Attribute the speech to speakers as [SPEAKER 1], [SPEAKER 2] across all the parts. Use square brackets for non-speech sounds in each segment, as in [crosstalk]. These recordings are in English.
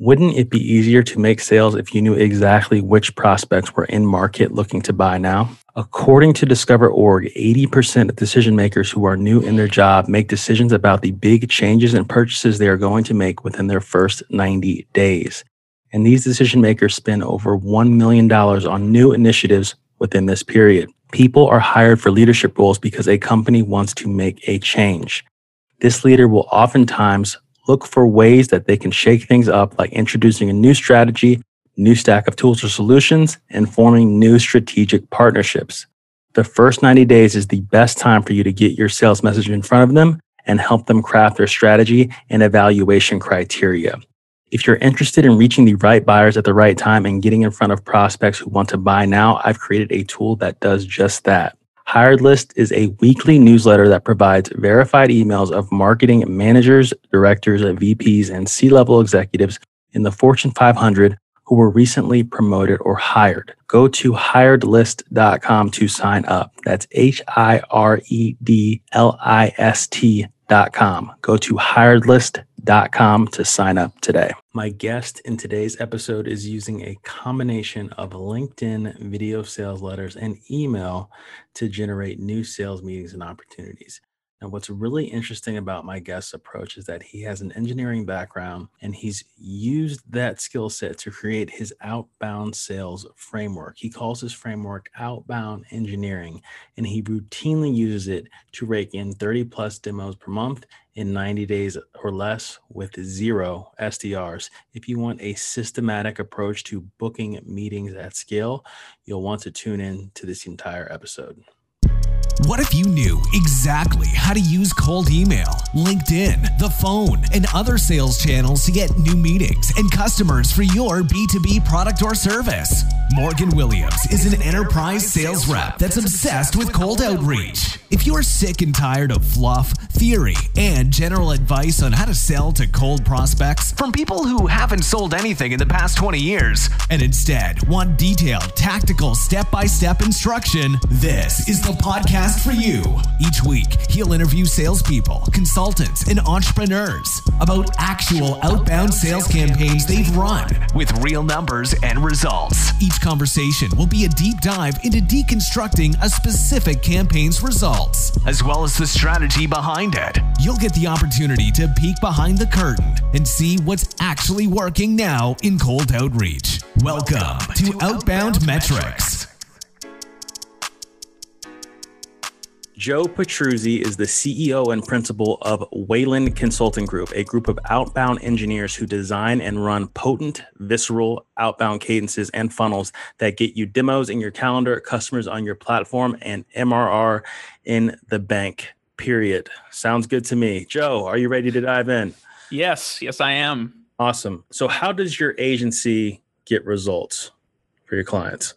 [SPEAKER 1] Wouldn't it be easier to make sales if you knew exactly which prospects were in market looking to buy now? According to DiscoverOrg, 80% of decision makers who are new in their job make decisions about the big changes and purchases they are going to make within their first 90 days. And these decision makers spend over $1 million on new initiatives within this period. People are hired for leadership roles because a company wants to make a change. This leader will oftentimes look for ways that they can shake things up, like introducing a new strategy, new stack of tools or solutions, and forming new strategic partnerships. The first 90 days is the best time for you to get your sales message in front of them and help them craft their strategy and evaluation criteria. If you're interested in reaching the right buyers at the right time and getting in front of prospects who want to buy now, I've created a tool that does just that. Hired List is a weekly newsletter that provides verified emails of marketing managers, directors, VPs, and C level executives in the Fortune 500 who were recently promoted or hired. Go to hiredlist.com to sign up. That's H I R E D L I S T.com. Go to hiredlist.com com to sign up today. My guest in today's episode is using a combination of LinkedIn video sales letters and email to generate new sales meetings and opportunities. Now, what's really interesting about my guest's approach is that he has an engineering background and he's used that skill set to create his outbound sales framework. He calls his framework outbound engineering, and he routinely uses it to rake in 30 plus demos per month in 90 days or less with zero SDRs. If you want a systematic approach to booking meetings at scale, you'll want to tune in to this entire episode.
[SPEAKER 2] What if you knew exactly how to use cold email, LinkedIn, the phone, and other sales channels to get new meetings and customers for your B2B product or service? Morgan Williams is an enterprise sales rep that's obsessed with cold outreach. If you're sick and tired of fluff, theory, and general advice on how to sell to cold prospects from people who haven't sold anything in the past 20 years, and instead want detailed, tactical, step by step instruction, this is the podcast for you. Each week, he'll interview salespeople, consultants, and entrepreneurs about actual outbound sales campaigns they've run with real numbers and results. Each conversation will be a deep dive into deconstructing a specific campaign's results, as well as the strategy behind it. You'll get the opportunity to peek behind the curtain and see what's actually working now in cold outreach. Welcome to Outbound Metrics.
[SPEAKER 1] Joe Petruzzi is the CEO and principal of Wayland Consulting Group, a group of outbound engineers who design and run potent, visceral outbound cadences and funnels that get you demos in your calendar, customers on your platform, and MRR in the bank. Period. Sounds good to me. Joe, are you ready to dive in?
[SPEAKER 3] Yes, yes, I am.
[SPEAKER 1] Awesome. So, how does your agency get results for your clients?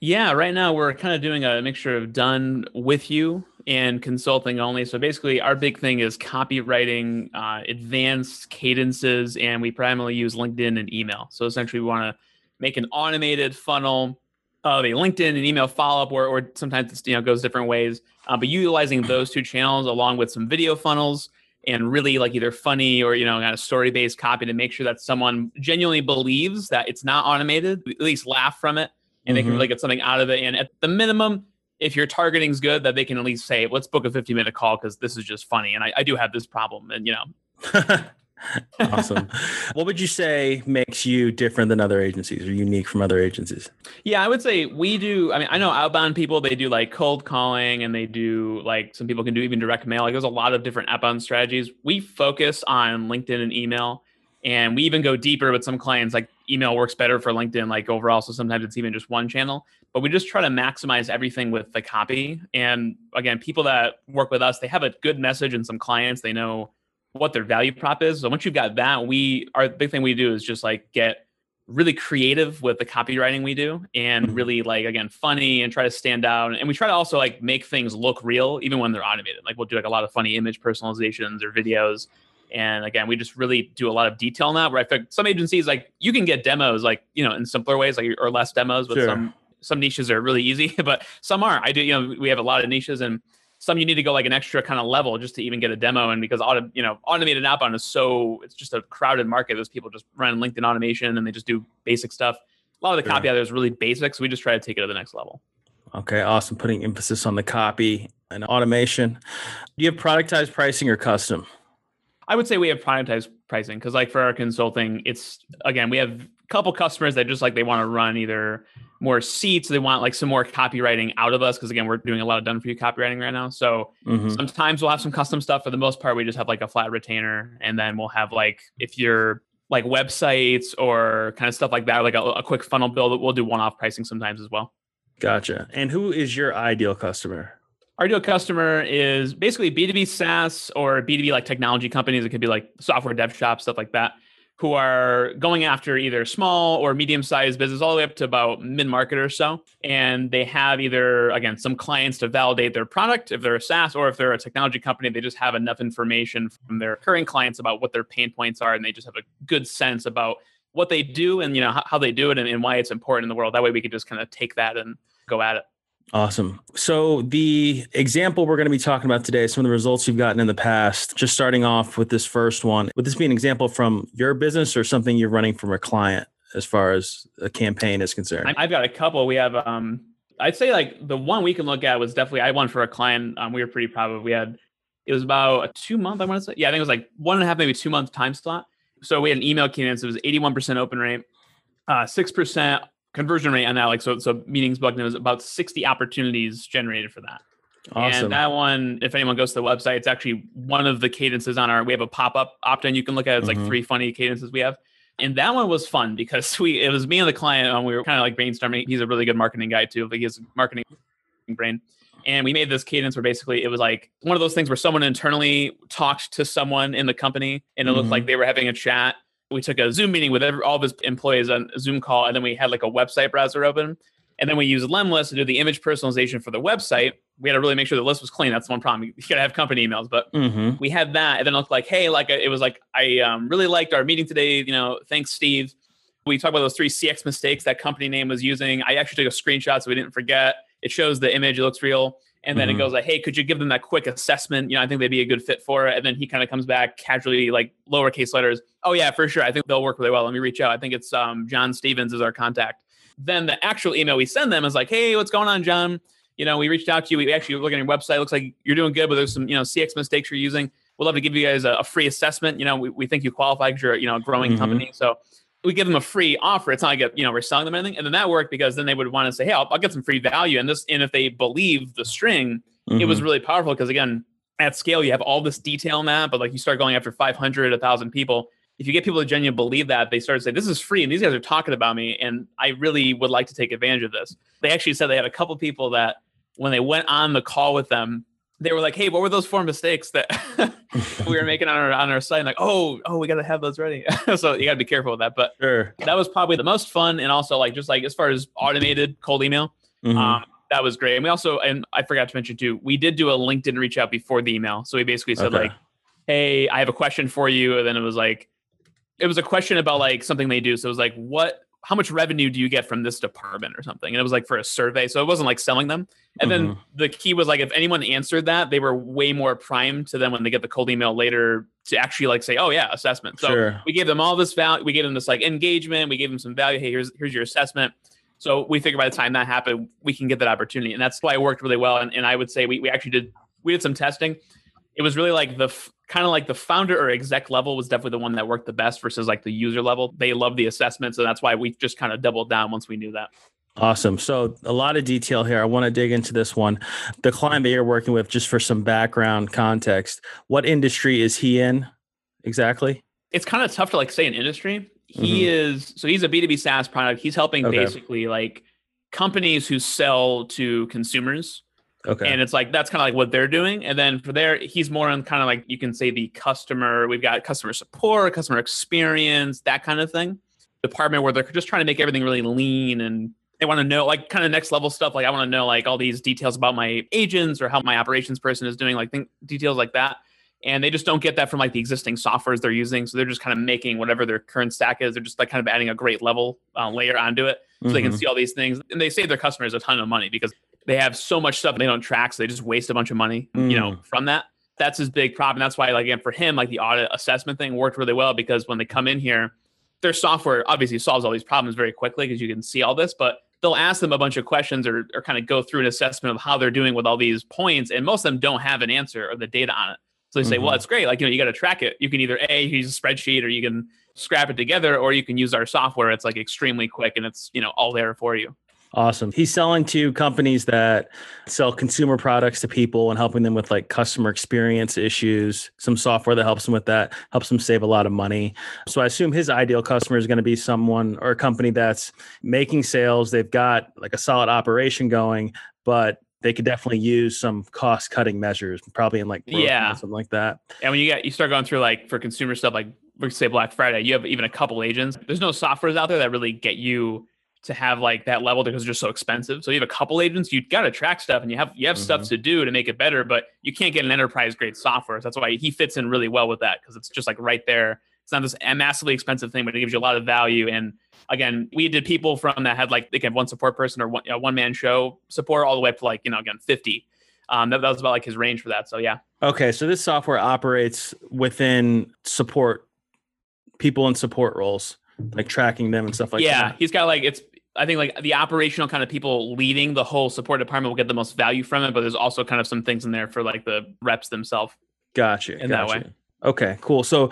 [SPEAKER 3] Yeah, right now we're kind of doing a mixture of done with you and consulting only. So basically, our big thing is copywriting, uh, advanced cadences, and we primarily use LinkedIn and email. So essentially, we want to make an automated funnel of a LinkedIn and email follow up, or, or sometimes it's, you know goes different ways. Uh, but utilizing those two channels along with some video funnels and really like either funny or you know kind of story based copy to make sure that someone genuinely believes that it's not automated, at least laugh from it and mm-hmm. they can really get something out of it. And at the minimum, if your targeting is good, that they can at least say, let's book a 50 minute call because this is just funny. And I, I do have this problem. And, you know, [laughs]
[SPEAKER 1] awesome. [laughs] what would you say makes you different than other agencies or unique from other agencies?
[SPEAKER 3] Yeah, I would say we do. I mean, I know outbound people, they do like cold calling and they do like some people can do even direct mail. Like there's a lot of different outbound strategies. We focus on LinkedIn and email And we even go deeper with some clients, like email works better for LinkedIn, like overall. So sometimes it's even just one channel. But we just try to maximize everything with the copy. And again, people that work with us, they have a good message and some clients, they know what their value prop is. So once you've got that, we our big thing we do is just like get really creative with the copywriting we do and mm-hmm. really like again funny and try to stand out and we try to also like make things look real even when they're automated like we'll do like a lot of funny image personalizations or videos and again we just really do a lot of detail now. where i think some agencies like you can get demos like you know in simpler ways like or less demos but sure. some some niches are really easy [laughs] but some aren't i do you know we have a lot of niches and some you need to go like an extra kind of level just to even get a demo. And because auto, you know, automated outbound is so it's just a crowded market. Those people just run LinkedIn automation and they just do basic stuff. A lot of the copy out there is really basic, so we just try to take it to the next level.
[SPEAKER 1] Okay, awesome. Putting emphasis on the copy and automation. Do you have productized pricing or custom?
[SPEAKER 3] I would say we have productized pricing because, like, for our consulting, it's again we have a couple customers that just like they want to run either more seats. They want like some more copywriting out of us because again, we're doing a lot of done for you copywriting right now. So mm-hmm. sometimes we'll have some custom stuff. For the most part, we just have like a flat retainer, and then we'll have like if you're like websites or kind of stuff like that, like a, a quick funnel build, we'll do one-off pricing sometimes as well.
[SPEAKER 1] Gotcha. And who is your ideal customer?
[SPEAKER 3] Our ideal customer is basically B2B SaaS or B2B like technology companies. It could be like software dev shops, stuff like that who are going after either small or medium sized business all the way up to about mid market or so. And they have either, again, some clients to validate their product if they're a SaaS or if they're a technology company, they just have enough information from their current clients about what their pain points are and they just have a good sense about what they do and you know how, they do it and, and why it's important in the world. That way we could just kind of take that and go at it.
[SPEAKER 1] Awesome. So, the example we're going to be talking about today, some of the results you've gotten in the past, just starting off with this first one, would this be an example from your business or something you're running from a client as far as a campaign is concerned?
[SPEAKER 3] I've got a couple. We have, um, I'd say like the one we can look at was definitely, I won for a client. Um, we were pretty proud of. We had, it was about a two month, I want to say. Yeah, I think it was like one and a half, maybe two month time slot. So, we had an email cadence. It was 81% open rate, uh, 6% conversion rate on that, like so, so meetings booked, was about 60 opportunities generated for that. Awesome. And that one, if anyone goes to the website, it's actually one of the cadences on our. We have a pop up opt in you can look at. It's mm-hmm. like three funny cadences we have, and that one was fun because [laughs] we it was me and the client, and we were kind of like brainstorming. He's a really good marketing guy too. Like he has marketing brain. And we made this cadence where basically it was like one of those things where someone internally talked to someone in the company and it mm-hmm. looked like they were having a chat we took a Zoom meeting with every, all of his employees on a Zoom call, and then we had like a website browser open. And then we used Lemlist to do the image personalization for the website. We had to really make sure the list was clean. That's one problem. You gotta have company emails, but mm-hmm. we had that. And then it looked like, hey, like it was like I um, really liked our meeting today. You know, thanks, Steve. We talked about those three CX mistakes that company name was using. I actually took a screenshot so we didn't forget. It shows the image; it looks real. And then mm-hmm. it goes like, hey, could you give them that quick assessment? You know, I think they'd be a good fit for it. And then he kind of comes back casually, like lowercase letters. Oh yeah, for sure. I think they'll work really well. Let me reach out. I think it's um, John Stevens is our contact. Then the actual email we send them is like, hey, what's going on, John? You know, we reached out to you. We actually look at your website. Looks like you're doing good, but there's some, you know, CX mistakes you're using. We'd love to give you guys a, a free assessment. You know, we, we think you qualify because you're, you know, a growing mm-hmm. company. So we give them a free offer. It's not like, you know, we're selling them anything. And then that worked because then they would want to say, hey, I'll, I'll get some free value. And this, and if they believe the string, mm-hmm. it was mm-hmm. really powerful because again, at scale, you have all this detail in that, but like you start going after 500, 1,000 people. If you get people to genuinely believe that, they start to say, This is free, and these guys are talking about me, and I really would like to take advantage of this. They actually said they had a couple people that when they went on the call with them, they were like, "Hey, what were those four mistakes that [laughs] we were making on our on our site?" And like, "Oh, oh, we got to have those ready." [laughs] so you got to be careful with that. But sure. that was probably the most fun, and also like just like as far as automated cold email, mm-hmm. um, that was great. And we also, and I forgot to mention too, we did do a LinkedIn reach out before the email. So we basically said okay. like, "Hey, I have a question for you," and then it was like, it was a question about like something they do. So it was like, "What? How much revenue do you get from this department or something?" And it was like for a survey, so it wasn't like selling them. And mm-hmm. then the key was like, if anyone answered that, they were way more primed to them when they get the cold email later to actually like say, "Oh yeah, assessment." So sure. we gave them all this value. We gave them this like engagement. We gave them some value. Hey, here's here's your assessment so we figured by the time that happened, we can get that opportunity. And that's why it worked really well. And, and I would say we, we actually did, we did some testing. It was really like the f- kind of like the founder or exec level was definitely the one that worked the best versus like the user level. They love the assessment. So that's why we just kind of doubled down once we knew that.
[SPEAKER 1] Awesome. So a lot of detail here. I want to dig into this one. The client that you're working with, just for some background context, what industry is he in exactly?
[SPEAKER 3] it's kind of tough to like say an industry. He mm-hmm. is so he's a B2B SaaS product. He's helping okay. basically like companies who sell to consumers.
[SPEAKER 1] Okay.
[SPEAKER 3] And it's like that's kind of like what they're doing. And then for there, he's more on kind of like you can say the customer, we've got customer support, customer experience, that kind of thing. Department where they're just trying to make everything really lean and they want to know like kind of next level stuff. Like I want to know like all these details about my agents or how my operations person is doing, like think details like that. And they just don't get that from like the existing softwares they're using. So they're just kind of making whatever their current stack is. They're just like kind of adding a great level uh, layer onto it so mm-hmm. they can mm-hmm. see all these things. And they save their customers a ton of money because they have so much stuff they don't track, so they just waste a bunch of money, mm. you know, mm. from that. That's his big problem. That's why, like, again, for him, like the audit assessment thing worked really well because when they come in here, their software obviously solves all these problems very quickly because you can see all this, but they'll ask them a bunch of questions or, or kind of go through an assessment of how they're doing with all these points. And most of them don't have an answer or the data on it. So they say, mm-hmm. well, it's great. Like, you know, you got to track it. You can either A, use a spreadsheet or you can scrap it together or you can use our software. It's like extremely quick and it's, you know, all there for you.
[SPEAKER 1] Awesome. He's selling to companies that sell consumer products to people and helping them with like customer experience issues, some software that helps them with that, helps them save a lot of money. So I assume his ideal customer is going to be someone or a company that's making sales. They've got like a solid operation going, but they could definitely use some cost cutting measures, probably in like
[SPEAKER 3] yeah,
[SPEAKER 1] something like that.
[SPEAKER 3] And when you get you start going through like for consumer stuff, like we say Black Friday, you have even a couple agents. There's no softwares out there that really get you to have like that level because it's just so expensive. So you have a couple agents, you got to track stuff and you have you have mm-hmm. stuff to do to make it better, but you can't get an enterprise grade software. So that's why he fits in really well with that because it's just like right there. It's not this massively expensive thing, but it gives you a lot of value. And again, we did people from that had like again one support person or one you know, one man show support all the way up to like you know again fifty. Um, that, that was about like his range for that. So yeah.
[SPEAKER 1] Okay, so this software operates within support people in support roles like tracking them and stuff like
[SPEAKER 3] yeah,
[SPEAKER 1] that.
[SPEAKER 3] Yeah, he's got like it's I think like the operational kind of people leading the whole support department will get the most value from it, but there's also kind of some things in there for like the reps themselves.
[SPEAKER 1] Gotcha.
[SPEAKER 3] In
[SPEAKER 1] gotcha.
[SPEAKER 3] that way.
[SPEAKER 1] Okay, cool. So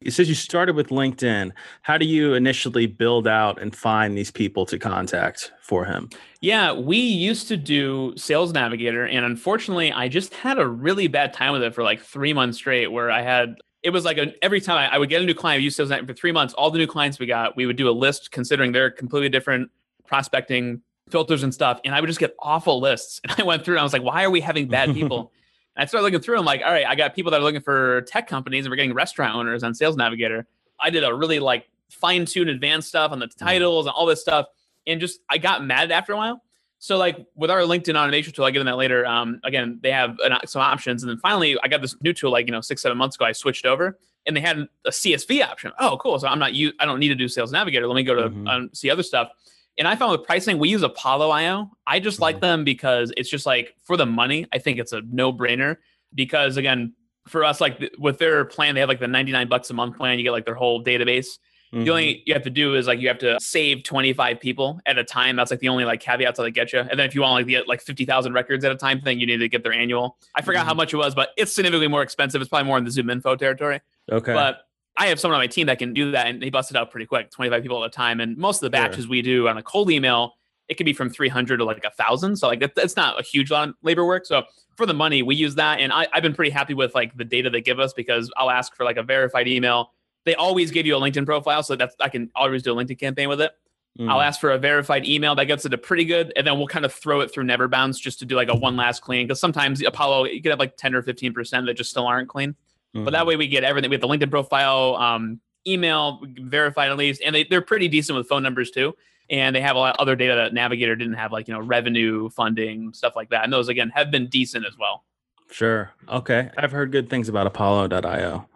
[SPEAKER 1] it says you started with LinkedIn. How do you initially build out and find these people to contact for him?
[SPEAKER 3] Yeah, we used to do Sales Navigator, and unfortunately, I just had a really bad time with it for like three months straight, where I had it was like a, every time I, I, would get a new client, I use sales for three months. All the new clients we got, we would do a list considering they're completely different prospecting filters and stuff. And I would just get awful lists. [laughs] And I went through and I was like, why are we having bad people? [laughs] and I started looking through. I'm like, all right, I got people that are looking for tech companies and we're getting restaurant owners on Sales Navigator. I did a really like fine tuned advanced stuff on the mm-hmm. titles and all this stuff. And just, I got mad after a while. So like with our LinkedIn automation tool, I get in that later. Um, again, they have an, some options, and then finally, I got this new tool like you know six seven months ago. I switched over, and they had a CSV option. Oh, cool! So I'm not you. I don't need to do Sales Navigator. Let me go to mm-hmm. um, see other stuff. And I found with pricing, we use Apollo IO. I just mm-hmm. like them because it's just like for the money. I think it's a no brainer because again, for us, like with their plan, they have like the 99 bucks a month plan. You get like their whole database. Mm-hmm. The only mm-hmm. you have to do is like you have to save 25 people at a time. That's like the only like caveats that they get you. And then if you want like the like 50,000 records at a time thing, you need to get their annual. I forgot mm-hmm. how much it was, but it's significantly more expensive. It's probably more in the ZoomInfo territory.
[SPEAKER 1] Okay.
[SPEAKER 3] But I have someone on my team that can do that and they bust it out pretty quick, 25 people at a time. And most of the batches sure. we do on a cold email, it could be from 300 to like a thousand. So like that's not a huge lot of labor work. So for the money, we use that. And I, I've been pretty happy with like the data they give us because I'll ask for like a verified email they always give you a LinkedIn profile, so that's I can always do a LinkedIn campaign with it. Mm. I'll ask for a verified email that gets it a pretty good, and then we'll kind of throw it through Neverbounce just to do like a one last clean. Because sometimes Apollo you could have like ten or fifteen percent that just still aren't clean. Mm-hmm. But that mm-hmm. way we get everything. We have the LinkedIn profile, um, email verified at least, and they, they're pretty decent with phone numbers too. And they have a lot of other data that Navigator didn't have, like you know revenue, funding, stuff like that. And those again have been decent as well.
[SPEAKER 1] Sure. Okay. I've heard good things about Apollo.io.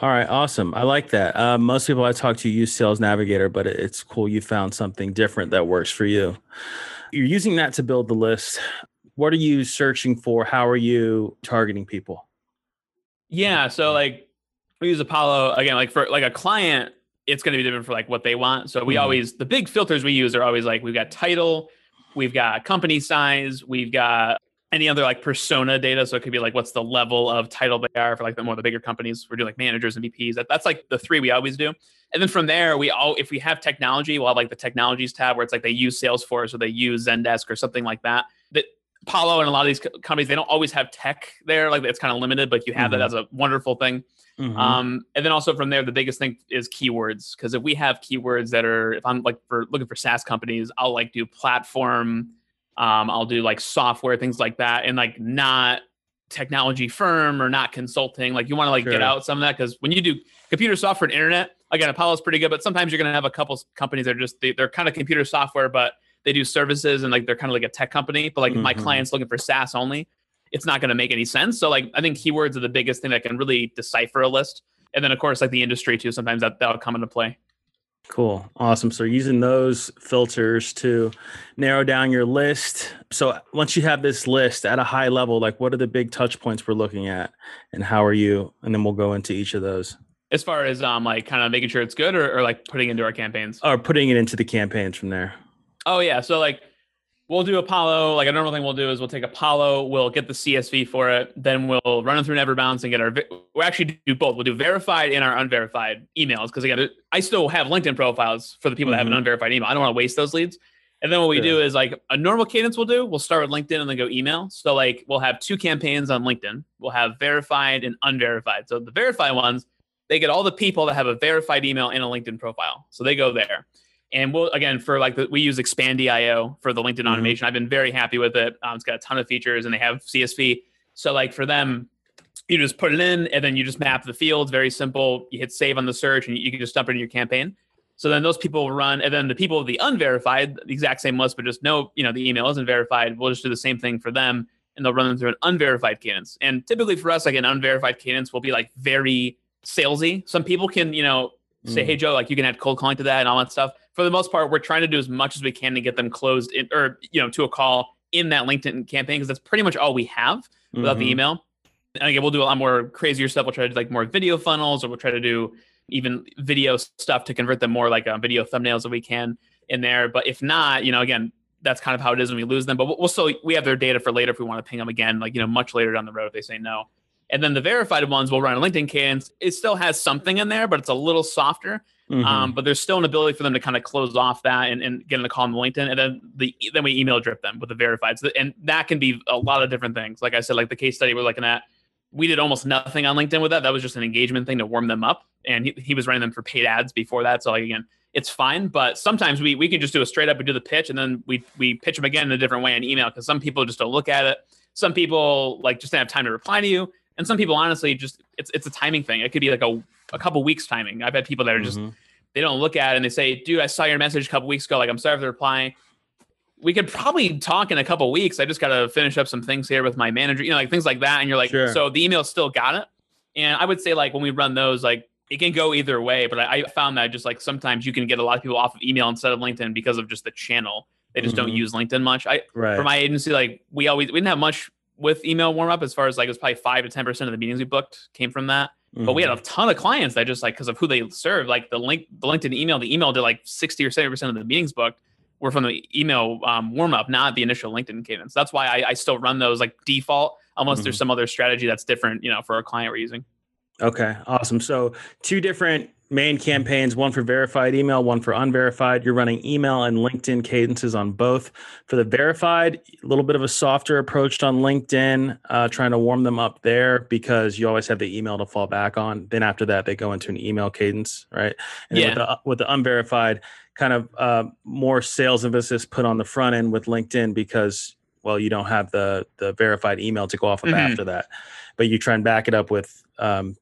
[SPEAKER 1] All right, awesome. I like that. Uh, most people I talk to use Sales Navigator, but it's cool you found something different that works for you. You're using that to build the list. What are you searching for? How are you targeting people?
[SPEAKER 3] Yeah, so like we use Apollo again, like for like a client, it's going to be different for like what they want. So we mm-hmm. always the big filters we use are always like we've got title, we've got company size, we've got any other like persona data. So it could be like what's the level of title they are for like the more the bigger companies. We're doing like managers and VPs. That, that's like the three we always do. And then from there, we all if we have technology, we'll have like the technologies tab where it's like they use Salesforce or they use Zendesk or something like that. That Apollo and a lot of these companies, they don't always have tech there. Like it's kind of limited, but you have mm-hmm. that as a wonderful thing. Mm-hmm. Um, and then also from there, the biggest thing is keywords. Because if we have keywords that are, if I'm like for looking for SaaS companies, I'll like do platform, um, I'll do like software, things like that, and like not technology firm or not consulting. Like you want to like sure. get out some of that because when you do computer software and internet, again, Apollo's pretty good, but sometimes you're going to have a couple companies that are just they, are kind of computer software, but they do services and like they're kind of like a tech company. But like mm-hmm. my clients looking for SaaS only, it's not going to make any sense. So like I think keywords are the biggest thing that can really decipher a list. And then of course like the industry too. Sometimes that that'll come into play.
[SPEAKER 1] Cool. Awesome. So using those filters to narrow down your list. So once you have this list at a high level, like what are the big touch points we're looking at and how are you? And then we'll go into each of those.
[SPEAKER 3] As far as um like kind of making sure it's good or, or like putting into our campaigns?
[SPEAKER 1] Or putting it into the campaigns from there.
[SPEAKER 3] Oh yeah. So like we'll do Apollo. Like a normal thing we'll do is we'll take Apollo, we'll get the CSV for it, then we'll run it through Neverbounce and get our. We actually do both. We'll do verified and our unverified emails because again, I still have LinkedIn profiles for the people mm-hmm. that have an mm-hmm. unverified email. I don't want to waste those leads. And then what we sure. do is like a normal cadence we'll do, we'll start with LinkedIn and then go email. So like we'll have two campaigns on LinkedIn. We'll have verified and unverified. So the verified ones, they get all the people that have a verified email in a LinkedIn profile. So they go there. And we'll again for like the, we use Expandi.io for the LinkedIn mm-hmm. automation. I've been very happy with it. Um, it's got a ton of features and they have CSV. So like for them, you just put it in and then you just map the fields. Very simple. You hit save on the search and you can just dump it in your campaign. So then those people will run, and then the people the unverified, the exact same list, but just no, you know, the email isn't verified. We'll just do the same thing for them, and they'll run them through an unverified cadence. And typically for us, like an unverified cadence will be like very salesy. Some people can, you know, say, mm. "Hey Joe, like you can add cold calling to that and all that stuff." For the most part, we're trying to do as much as we can to get them closed in, or you know to a call in that LinkedIn campaign because that's pretty much all we have without mm-hmm. the email. And again, we'll do a lot more crazier stuff. We'll try to do like more video funnels, or we'll try to do even video stuff to convert them more like uh, video thumbnails that we can in there. But if not, you know, again, that's kind of how it is when we lose them. But we'll still we have their data for later if we want to ping them again, like you know, much later down the road if they say no. And then the verified ones will run a LinkedIn cadence. It still has something in there, but it's a little softer. Mm-hmm. Um, but there's still an ability for them to kind of close off that and, and get in a call on LinkedIn, and then the then we email drip them with the verified. So, and that can be a lot of different things. Like I said, like the case study we're looking at, we did almost nothing on LinkedIn with that. That was just an engagement thing to warm them up, and he, he was running them for paid ads before that. So like again, it's fine. But sometimes we we can just do a straight up and do the pitch, and then we we pitch them again in a different way in email because some people just don't look at it. Some people like just don't have time to reply to you, and some people honestly just it's it's a timing thing. It could be like a a couple weeks timing. I've had people that are just mm-hmm they don't look at it and they say, dude, I saw your message a couple weeks ago. Like, I'm sorry for the reply. We could probably talk in a couple weeks. I just got to finish up some things here with my manager, you know, like things like that. And you're like, sure. so the email still got it. And I would say, like, when we run those, like, it can go either way. But I, I found that just like sometimes you can get a lot of people off of email instead of LinkedIn because of just the channel. They just mm-hmm. don't use LinkedIn much. I, right. for my agency, like, we always, we didn't have much with email warm up as far as like, it was probably five to 10% of the meetings we booked came from that. Mm-hmm. But we had a mm-hmm. ton of clients that just like because of who they serve, like the link, the LinkedIn email, the email did like 60 or 70 percent of the meetings booked were from the email um, warm up, not the initial LinkedIn cadence. That's why I, I still run those like default, unless mm-hmm. there's some other strategy that's different, you know, for a client we're using.
[SPEAKER 1] Okay, awesome. So two different main campaigns, one for verified email, one for unverified. You're running email and LinkedIn cadences on both. For the verified, a little bit of a softer approach on LinkedIn, uh, trying to warm them up there because you always have the email to fall back on. Then after that, they go into an email cadence, right? And yeah. with, the, with the unverified, kind of uh, more sales emphasis put on the front end with LinkedIn because well, you don't have the the verified email to go off of mm-hmm. after that, but you try and back it up with um,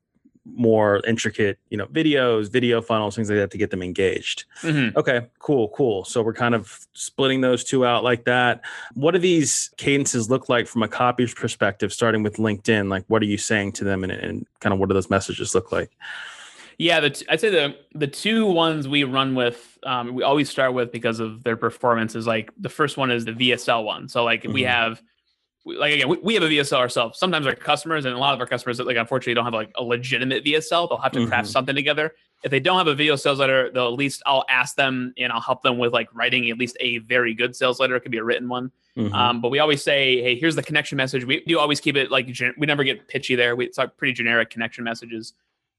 [SPEAKER 1] more intricate, you know, videos, video funnels, things like that to get them engaged. Mm-hmm. Okay, cool, cool. So we're kind of splitting those two out like that. What do these cadences look like from a copy's perspective, starting with LinkedIn? Like, what are you saying to them, and, and kind of what do those messages look like?
[SPEAKER 3] Yeah, the t- I'd say the the two ones we run with, um, we always start with because of their performance. Is like the first one is the VSL one. So like mm-hmm. we have like again, we, we, have a VSL ourselves. Sometimes our customers and a lot of our customers, like unfortunately, don't have like a legitimate VSL. They'll have to craft mm-hmm. something together. If they don't have a video sales letter, they'll at least I'll ask them and I'll help them with like writing at least a very good sales letter. It could be a written one. Mm-hmm. Um, but we always say, hey, here's the connection message. We do always keep it like gen- we never get pitchy there. We it's like pretty generic connection messages,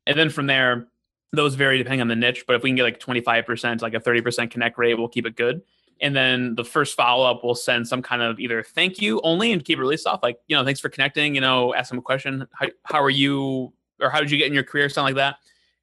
[SPEAKER 3] and then from there, those vary depending on the niche. But if we can get like 25%, like a 30% connect rate, we'll keep it good. And then the first follow up will send some kind of either thank you only and keep it really soft, like, you know, thanks for connecting, you know, ask them a question. How, how are you, or how did you get in your career? Something like that.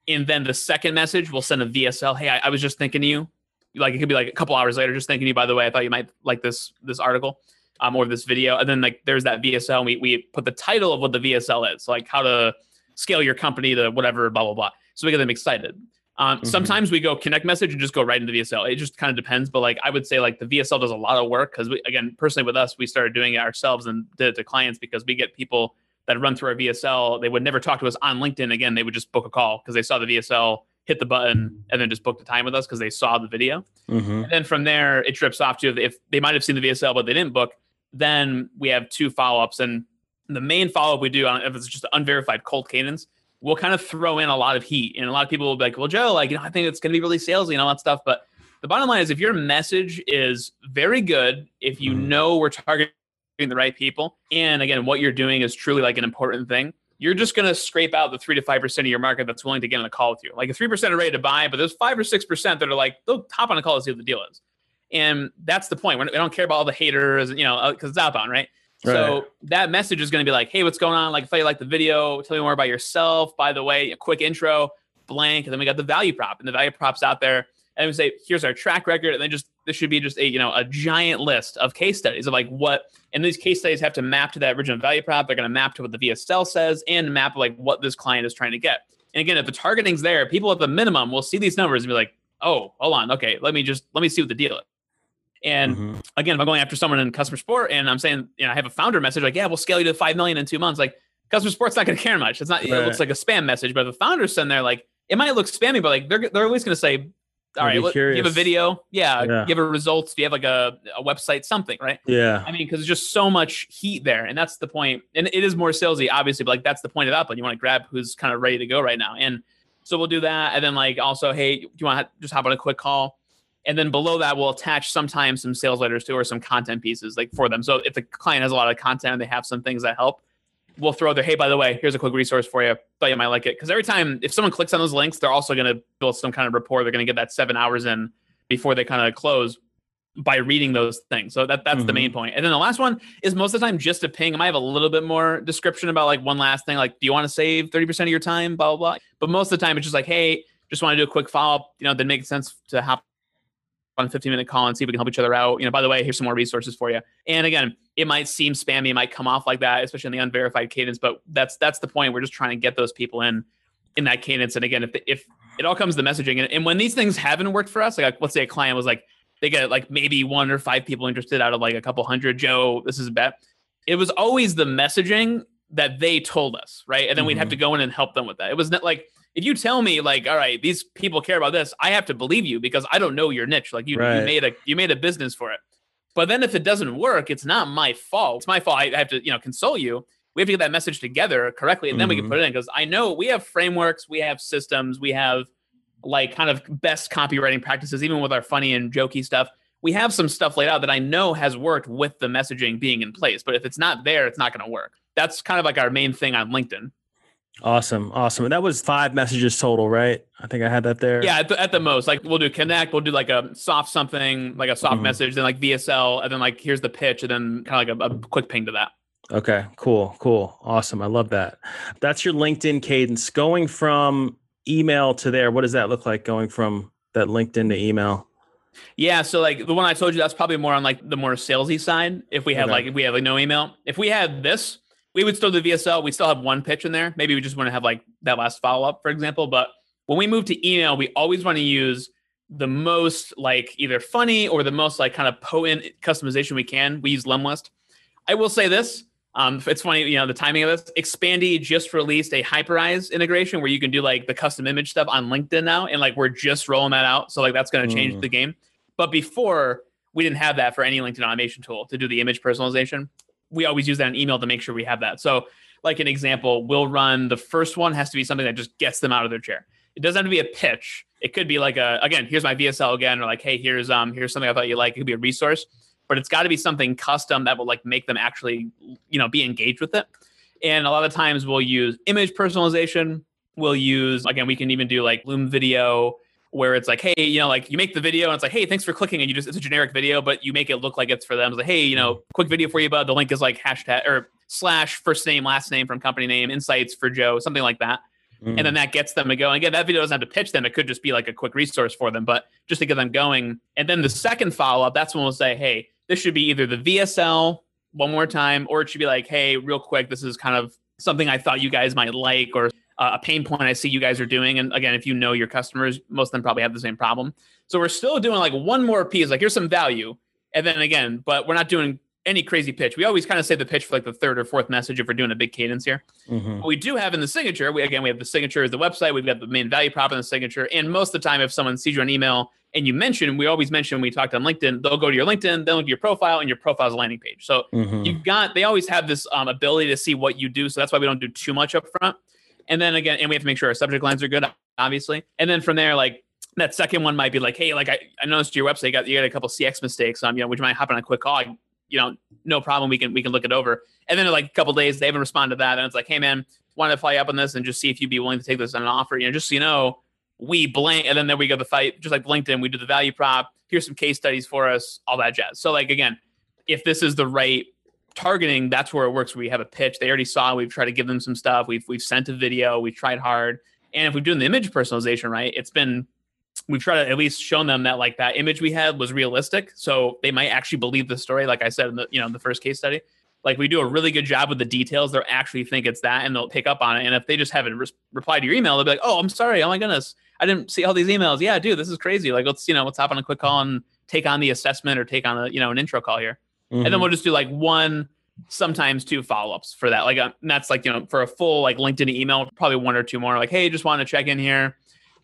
[SPEAKER 3] And then the second message will send a VSL. Hey, I, I was just thinking of you. Like it could be like a couple hours later, just thinking of you, by the way, I thought you might like this, this article um, or this video. And then like there's that VSL. And we, we put the title of what the VSL is, like how to scale your company to whatever, blah, blah, blah. So we get them excited. Um, mm-hmm. Sometimes we go connect message and just go right into VSL. It just kind of depends, but like I would say, like the VSL does a lot of work because we, again, personally with us, we started doing it ourselves and did it to clients because we get people that run through our VSL. They would never talk to us on LinkedIn again. They would just book a call because they saw the VSL, hit the button, and then just book the time with us because they saw the video. Mm-hmm. And then from there, it drips off to if they might have seen the VSL but they didn't book. Then we have two follow ups, and the main follow up we do on if it's just unverified cold cadence we'll kind of throw in a lot of heat. And a lot of people will be like, well, Joe, like, you know, I think it's going to be really salesy and all that stuff. But the bottom line is if your message is very good, if you mm. know we're targeting the right people, and again, what you're doing is truly like an important thing, you're just going to scrape out the three to 5% of your market that's willing to get on a call with you. Like a 3% are ready to buy, but there's five or 6% that are like, they'll hop on a call to see what the deal is. And that's the point. We don't care about all the haters, you know, because uh, it's outbound, right? So that message is going to be like, hey, what's going on? Like, if you like the video, tell me more about yourself. By the way, a quick intro, blank. And then we got the value prop, and the value prop's out there. And we say, here's our track record. And then just this should be just a, you know, a giant list of case studies of like what, and these case studies have to map to that original value prop. They're going to map to what the VSL says and map like what this client is trying to get. And again, if the targeting's there, people at the minimum will see these numbers and be like, oh, hold on. Okay. Let me just, let me see what the deal is. And mm-hmm. again, if I'm going after someone in customer support and I'm saying, you know, I have a founder message like, yeah, we'll scale you to five million in two months. Like customer support's not going to care much. It's not. Right. It looks like a spam message, but if the founders send there, like it might look spammy, but like they're they're always going to say, all right, you have a video, yeah, yeah. give a results. Do you have like a, a website, something, right?
[SPEAKER 4] Yeah.
[SPEAKER 3] I mean, because there's just so much heat there, and that's the point. And it is more salesy, obviously, but like that's the point of outbound. You want to grab who's kind of ready to go right now, and so we'll do that. And then like also, hey, do you want to just hop on a quick call? And then below that we'll attach sometimes some sales letters to or some content pieces like for them. So if the client has a lot of content and they have some things that help we'll throw their hey by the way here's a quick resource for you. Thought you might like it. Because every time if someone clicks on those links they're also going to build some kind of rapport. They're going to get that seven hours in before they kind of close by reading those things. So that that's mm-hmm. the main mm-hmm. point. And then the last one is most of the time just a ping. I might have a little bit more description about like one last thing like do you want to save 30% of your time? blah blah blah. But most of the time it's just like hey just want to do a quick follow-up. You know then makes sense to hop on a 15 minute call and see if we can help each other out. You know, by the way, here's some more resources for you. And again, it might seem spammy, it might come off like that, especially in the unverified cadence, but that's that's the point. We're just trying to get those people in in that cadence. And again, if the, if it all comes to messaging, and, and when these things haven't worked for us, like let's say a client was like they get like maybe one or five people interested out of like a couple hundred. Joe, this is a bet. It was always the messaging that they told us, right? And then mm-hmm. we'd have to mm-hmm. go in and help them with that. It was not like if you tell me like, all right, these people care about this, I have to believe you because I don't know your niche. Like you, right. you made a you made a business for it. But then if it doesn't work, it's not my fault. It's my fault. I have to, you know, console you. We have to get that message together correctly, and then mm-hmm. we can mm-hmm. put it in. Because I know we have frameworks, we have systems, we have like kind of best copywriting practices, even with our funny and jokey stuff. We have some stuff laid out that I know has worked with the messaging being in place. But if it's not there, it's not going to work. That's kind of like our main thing on LinkedIn.
[SPEAKER 4] Awesome. Awesome. And that was five messages total, right? I think I had that there.
[SPEAKER 3] Yeah, at the, at the most. Like we'll do connect, we'll do like a soft something, like a soft mm-hmm. message, then like VSL, and then like here's the pitch, and then kind of like a, a quick ping to that.
[SPEAKER 4] Okay, cool, cool. Awesome. I love that. That's your LinkedIn cadence. Going from email to there, what does that look like going from that LinkedIn to email?
[SPEAKER 3] Yeah, so like the one I told you, that's probably more on like the more salesy side. If we have okay. like if we have like no email, if we had this, we would still do VSL. We still have one pitch in there. Maybe we just want to have like that last follow up, for example. But when we move to email, we always want to use the most like either funny or the most like kind of potent customization we can. We use Lemlist. I will say this. Um, it's funny, you know, the timing of this. Expandi just released a Hyperise integration where you can do like the custom image stuff on LinkedIn now, and like we're just rolling that out. So like that's going to change mm. the game. But before we didn't have that for any LinkedIn automation tool to do the image personalization we always use that in email to make sure we have that. So, like an example, we'll run the first one has to be something that just gets them out of their chair. It doesn't have to be a pitch. It could be like a again, here's my VSL again, or like, hey, here's um, here's something I thought you like. It could be a resource, but it's got to be something custom that will like make them actually, you know, be engaged with it. And a lot of times we'll use image personalization. We'll use again, we can even do like Loom video where it's like, hey, you know, like you make the video and it's like, hey, thanks for clicking, and you just it's a generic video, but you make it look like it's for them. It's like, hey, you know, quick video for you, bud. The link is like hashtag or slash first name, last name from company name, insights for Joe, something like that. Mm. And then that gets them to go. And again, that video doesn't have to pitch them. It could just be like a quick resource for them, but just to get them going. And then the second follow up, that's when we'll say, hey, this should be either the VSL one more time, or it should be like, hey, real quick, this is kind of something I thought you guys might like, or uh, a pain point I see you guys are doing. And again, if you know your customers, most of them probably have the same problem. So we're still doing like one more piece, like here's some value. And then again, but we're not doing any crazy pitch. We always kind of say the pitch for like the third or fourth message if we're doing a big cadence here. Mm-hmm. we do have in the signature, we again we have the signature is the website. We've got the main value prop in the signature, and most of the time, if someone sees you on email and you mention, we always mention when we talked on LinkedIn, they'll go to your LinkedIn, they'll look at your profile, and your profile's a landing page. So mm-hmm. you've got they always have this um, ability to see what you do. So that's why we don't do too much up front. And then again, and we have to make sure our subject lines are good, obviously. And then from there, like that second one might be like, hey, like I, I noticed your website you got you got a couple CX mistakes. Um, you know, would you mind hopping on a quick call? You know, no problem. We can we can look it over. And then like a couple days, they haven't responded to that, and it's like, hey man, want to fly up on this and just see if you'd be willing to take this on an offer. You know, just so you know, we blank, and then there we go the fight, just like LinkedIn. We do the value prop. Here's some case studies for us, all that jazz. So like again, if this is the right targeting, that's where it works. We have a pitch. They already saw. We've tried to give them some stuff. We've we've sent a video. We've tried hard. And if we're doing the image personalization right, it's been we've tried to at least shown them that like that image we had was realistic, so they might actually believe the story. Like I said in the you know in the first case study, like we do a really good job with the details. They'll actually think it's that, and they'll pick up on it. And if they just haven't re- replied to your email, they'll be like, "Oh, I'm sorry. Oh my goodness, I didn't see all these emails. Yeah, dude, this is crazy. Like let's you know let's hop on a quick call and take on the assessment or take on a you know an intro call here, mm-hmm. and then mm-hmm. we'll just do like one sometimes two follow-ups for that like uh, that's like you know for a full like linkedin email probably one or two more like hey just want to check in here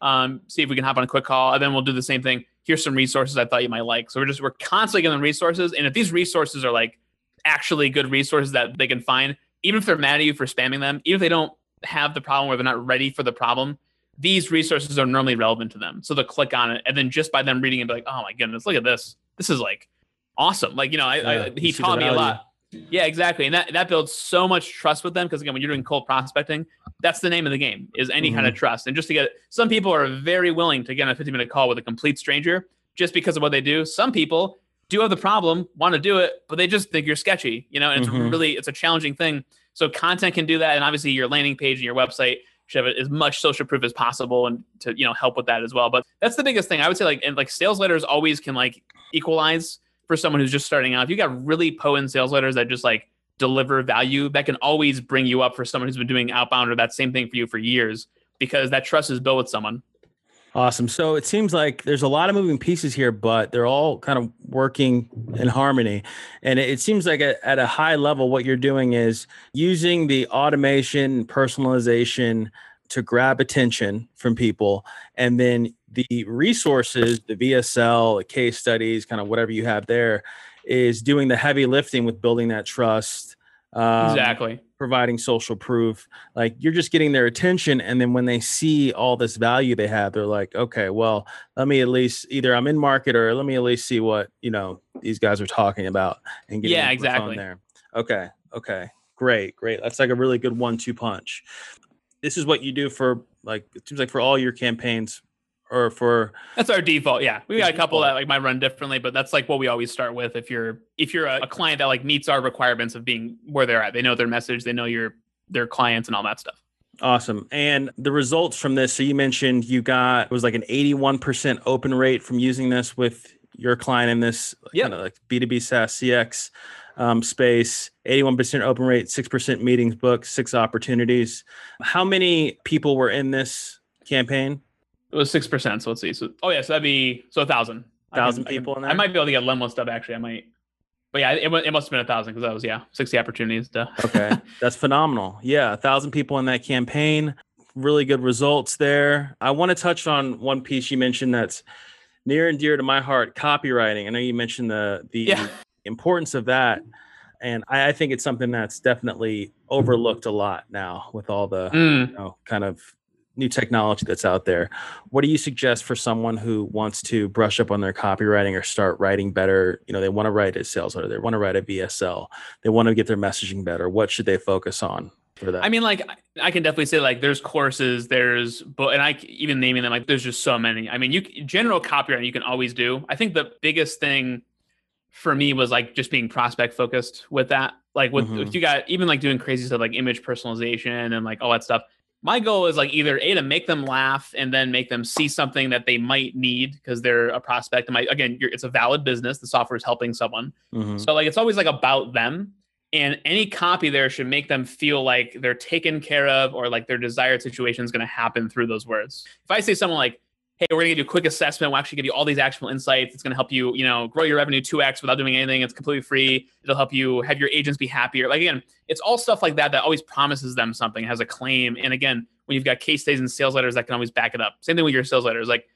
[SPEAKER 3] um, see if we can hop on a quick call, and then we'll do the same thing. Here's some resources I thought you might like. So we're just we're constantly giving them resources, and if these resources are like actually good resources that they can find, even if they're mad at you for spamming them, even if they don't have the problem where they're not ready for the problem, these resources are normally relevant to them. So they'll click on it, and then just by them reading it, be like, oh my goodness, look at this. This is like awesome. Like you know, I, yeah, I he taught me a lot. Yeah, exactly. And that, that builds so much trust with them because again, when you're doing cold prospecting, that's the name of the game is any mm-hmm. kind of trust. And just to get some people are very willing to get on a 15 minute call with a complete stranger just because of what they do. Some people do have the problem, want to do it, but they just think you're sketchy, you know, and mm-hmm. it's really it's a challenging thing. So content can do that. And obviously your landing page and your website should have as much social proof as possible and to, you know, help with that as well. But that's the biggest thing. I would say like and like sales letters always can like equalize for someone who's just starting out, if you got really potent sales letters that just like deliver value, that can always bring you up for someone who's been doing outbound or that same thing for you for years because that trust is built with someone.
[SPEAKER 1] Awesome. So it seems like there's a lot of moving pieces here, but they're all kind of working in harmony. And it seems like at a high level, what you're doing is using the automation, personalization to grab attention from people, and then the resources, the VSL, the case studies, kind of whatever you have there, is doing the heavy lifting with building that trust.
[SPEAKER 3] Um, exactly.
[SPEAKER 1] Providing social proof. Like you're just getting their attention. And then when they see all this value they have, they're like, okay, well, let me at least either I'm in market or let me at least see what, you know, these guys are talking about and get
[SPEAKER 3] yeah, exactly.
[SPEAKER 1] there. Okay. Okay. Great. Great. That's like a really good one two punch. This is what you do for like, it seems like for all your campaigns or for
[SPEAKER 3] that's our default yeah. We got a couple that like might run differently but that's like what we always start with. If you're if you're a, a, client that like meets our requirements of being where they're at they know their message they know your their clients and all that stuff.
[SPEAKER 1] Awesome. And the results from this so you mentioned you got it was like an 81% open rate from using this with your client in this yep. kind of like b2b saas cx um, space 81% open rate 6% meetings booked six opportunities how many people were in this campaign
[SPEAKER 3] it was six percent. So let's see. So oh yeah, so that'd be so a thousand.
[SPEAKER 1] Thousand people
[SPEAKER 3] I,
[SPEAKER 1] in there.
[SPEAKER 3] I might be able to get Lemlist stuff actually. I might. But yeah, it, it must have been a thousand because that was yeah, sixty opportunities to. [laughs]
[SPEAKER 1] okay, that's phenomenal. Yeah, a thousand people in that campaign. Really good results there. I want to touch on one piece you mentioned that's near and dear to my heart: copywriting. I know you mentioned the the yeah. Importance of that, and I, I, think it's something that's definitely overlooked a lot now with all the mm. you know, kind of new technology that's out there. What do you suggest for someone who wants to brush up on their copywriting or start writing better? You know, they want to write a sales letter, they want to write a VSL, they want to get their messaging better. What should they focus on? for that?
[SPEAKER 3] I mean, like I can definitely say like there's courses, there's but and I even naming them like there's just so many. I mean, you general copywriting you can always do. I think the biggest thing for me was like just being prospect focused with that. Like with
[SPEAKER 1] Mhm.
[SPEAKER 3] if you got even like doing crazy stuff like image personalization and like all that stuff. My goal is like either a to make them laugh and then make them see something that they might need because they're a prospect. And my again, you're, it's a valid business. The software is helping someone.
[SPEAKER 1] Mhm.
[SPEAKER 3] So like it's always like about them. And any copy there should make them feel like they're taken care of or like their desired situation is going to happen through those words. If I say something like, hey, we're going to give you a quick assessment, we'll actually give you all these actionable insights. It's going to help you, you know, grow your revenue 2x without doing anything. It's completely free. It'll help you have your agents be happier. Like again, it's all stuff like that that always promises them something, has a claim. And again, when you've got case studies and sales letters that can always back it up. Same thing with your sales letters. Like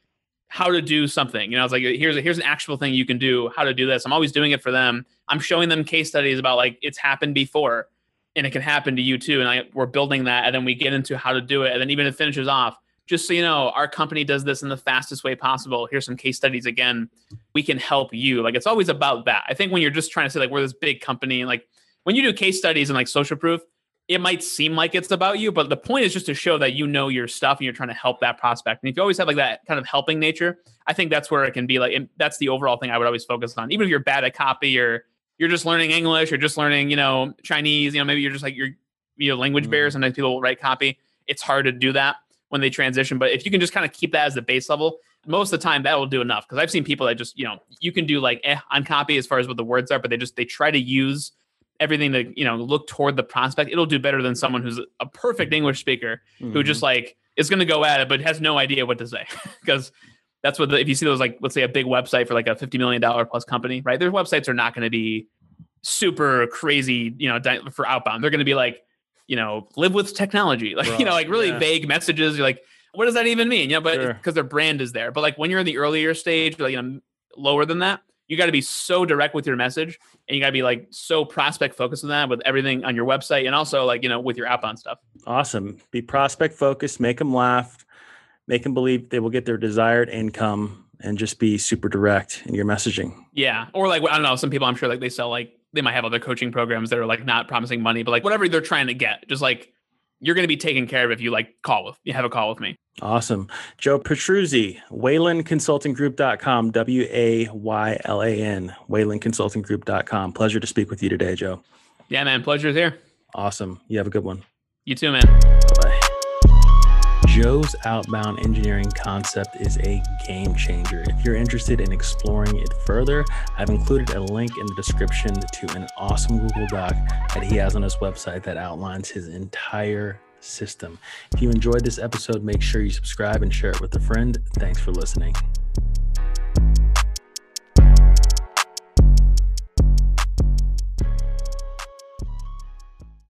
[SPEAKER 3] how to do something. You know, it's like here's a, here's an actual thing you can do. How to do this. I'm always doing it for them. I'm showing them case studies about like it's happened before, and it can happen to you too. And I, we're building that, and then we get into how to do it, and then even it finishes off. Just so you know, our company does this in the fastest way possible. Here's some case studies again. We can help you. Like it's always about that. I think when you're just trying to say like we're this big company, and like when you do case studies and like social proof, it might seem like it's about you, but the point is just to show that you know your stuff and you're trying to help that prospect. And if you always have like that kind of helping nature, I think that's where it can be like, and that's the overall thing I would always focus on. Even if you're bad at copy or you're just learning English or just learning, you know, Chinese, you know, maybe you're just like, you're, you know, language barrier.
[SPEAKER 1] Mhm.
[SPEAKER 3] Sometimes people will write copy. It's hard to do that when they transition. But if you can just kind of keep that as the base level, most of the time that will do enough. Cause I've seen people that just, you know, you can do like eh, on copy as far as what the words are, but they just, they try to use everything to you know look toward the prospect it'll do better than someone who's a perfect english speaker who
[SPEAKER 1] Mhm.
[SPEAKER 3] just like is going to go at it but has no idea what to say [laughs] because that's what the, if you see those like let's say a big website for like a 50 million dollar plus company right their websites are not going to be super crazy you know di- for outbound they're going to be like you know live with technology [laughs] like you know like really
[SPEAKER 1] Yeah.
[SPEAKER 3] vague messages you're like what does that even mean you know but
[SPEAKER 1] Sure.
[SPEAKER 3] because their brand is there but like when you're in the earlier stage like you know lower than that you got to be so direct with your message and you got to be like so prospect focused with that with everything on your website and also like you know with your app on stuff
[SPEAKER 1] Awesome. Be prospect focused, make them laugh, make them believe they will get their desired income, and just be super direct in your messaging.
[SPEAKER 3] yeah or like i don't know some people i'm sure like they sell like they might have other coaching programs that are like not promising money but like whatever they're trying to get just like you're going to be taken care of if you like call with you have a call with me
[SPEAKER 1] Awesome. Joe Petruzzi, WaylandConsultingGroup.com, W A Y L A N, WaylandConsultingGroup.com. Pleasure to speak with you today, Joe.
[SPEAKER 3] yeah man pleasure's here
[SPEAKER 1] Awesome. You have a good one.
[SPEAKER 3] you too man.
[SPEAKER 1] Joe's outbound engineering concept is a game changer. If you're interested in exploring it further, I've included a link in the description to an awesome Google Doc that he has on his website that outlines his entire system. If you enjoyed this episode, make sure you subscribe and share it with a friend. Thanks for listening.